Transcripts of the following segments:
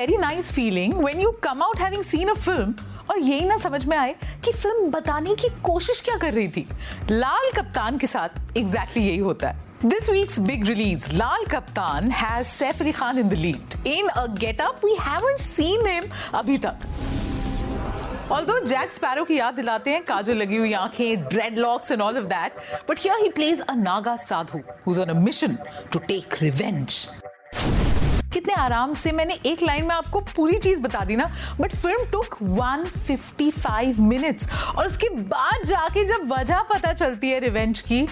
Very nice feeling when you come out having seen a film और यही ना समझ में आए कि फ़िल्म बताने की कोशिश क्या कर रही थी लाल कप्तान के साथ एग्जैक्टली exactly यही होता है This week's big release, Lal Kaptan, has Saif Ali Khan in the lead. In a get-up we haven't seen him अभी तक Although Jack Sparrow की याद दिलाते हैं काजल लगी हुई आँखें, dreadlocks and all of that, but here he plays a Naga sadhu who's on a mission to take revenge. कितने आराम से मैंने एक लाइन में आपको पूरी चीज़ बता दी ना बट फ़िल्म टुक 155 मिनट्स और उसके बाद जाके जब वजह पता चलती है रिवेंज की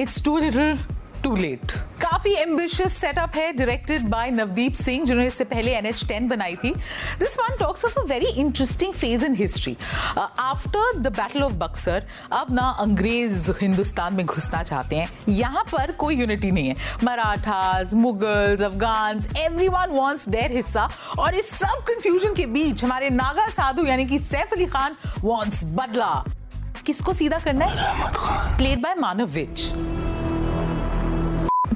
it's too little too late काफ़ी एम्बिशियस सेटअप है डायरेक्टेड बाय नवदीप सिंह जिन्होंने इससे पहले एन एच टेन बनाई थी। This one talks of a very interesting phase in history after the battle of Buxar अब ना अंग्रेज़ हिंदुस्तान में घुसना चाहते हैं। यहाँ पर कोई यूनिटी नहीं है। Marathas Mughals Afghan everyone wants their हिस्सा। और इस सब कंफ्यूजन के बीच हमारे नागा साधु यानी कि सैफ अली खान वॉन्ट्स बदला। किसको सीधा करना है? प्लेड बाय मानव विच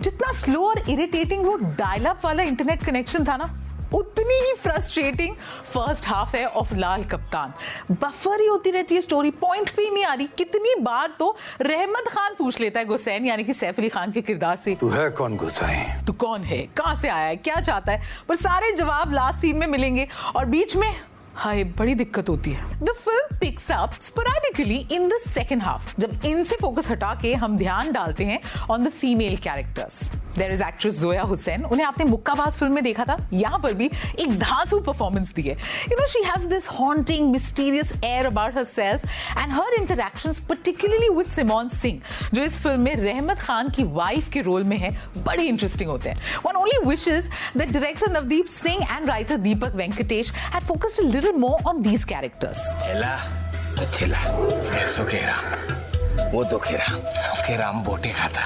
जितना स्लो और इरिटेटिंग वो डायलअप वाला इंटरनेट कनेक्शन था ना उतनी ही फ्रस्ट्रेटिंग फ़र्स्ट हाफ़ है ऑफ़ लाल कप्तान बफर ही होती रहती है स्टोरी पॉइंट भी नहीं आ रही। कितनी बार तो रहमत खान पूछ लेता है गुसैन यानी कि सैफ अली खान के किरदार से। तू है कौन गुसैन तू कौन है? कहाँ से आया है? क्या चाहता है? पर सारे जवाब लास्ट सीन में मिलेंगे। और बीच में हाय बड़ी दिक्कत होती है। The film picks up sporadically in the second half जब इनसे फोकस हटा के हम ध्यान डालते हैं on the female characters there is actress Zoya Hussain उन्हें आपने मुक्काबाज फ़िल्म में देखा था? यहाँ पर भी एक धांसू परफॉर्मेंस दी है you know she has this haunting mysterious air about herself and her interaction particularly with Simone Singh जो इस फ़िल्म में रहमत खान की वाइफ के रोल में है बड़े इंटरेस्टिंग होते हैं। One only wishes that director Navdeep Singh and writer Deepak Venkatesh had focused a little on these characters. Ella, तो वो दो केरा सो केरा बोटे खाता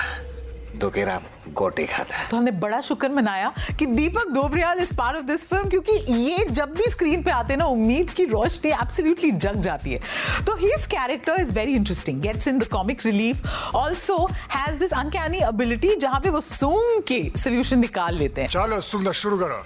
दो केरा गोटे खाता तो हमने बड़ा शुक्र मनाया कि Deepak Dobriyal is part of this film क्योंकि ये जब भी स्क्रीन पे आते हैं ना उम्मीद की रोशनी एब्सोल्युटली जग जाती है। तो his character is very interesting gets in the comic relief also has this uncanny ability जहाँ पे वो सूंघ के सोल्यूशन निकाल लेते हैं। चलो सूंघना शुरू करो।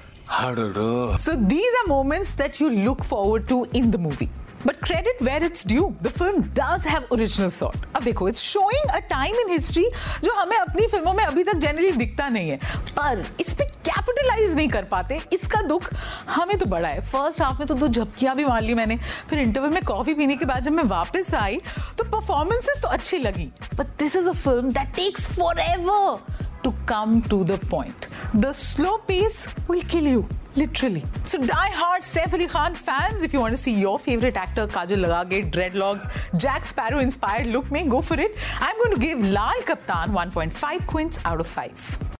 So these are moments that you look forward to in the movie. But credit where it's due. The film does have original thought. अब देखो, it's showing a time in history जो हमें अपनी फ़िल्मों में अभी तक जनरली दिखता नहीं है पर इस पे कैपिटलाइज नहीं कर पाते, इसका दुख हमें तो बड़ा है फ़र्स्ट हाफ़ में तो दो झपकियाँ भी मार ली मैंने, फिर इंटरवल में कॉफ़ी पीने के बाद जब मैं वापस आई तो परफॉर्मेंसेस तो अच्छी लगी but this is a film that takes forever to come to the point. The slow pace will kill you. Literally. So die hard Saif Ali Khan fans, if you want to see your favorite actor Kajal Lagage, dreadlocks, Jack Sparrow inspired look, may go for it. I'm going to give Lal Kaptan 1.5 quints out of 5.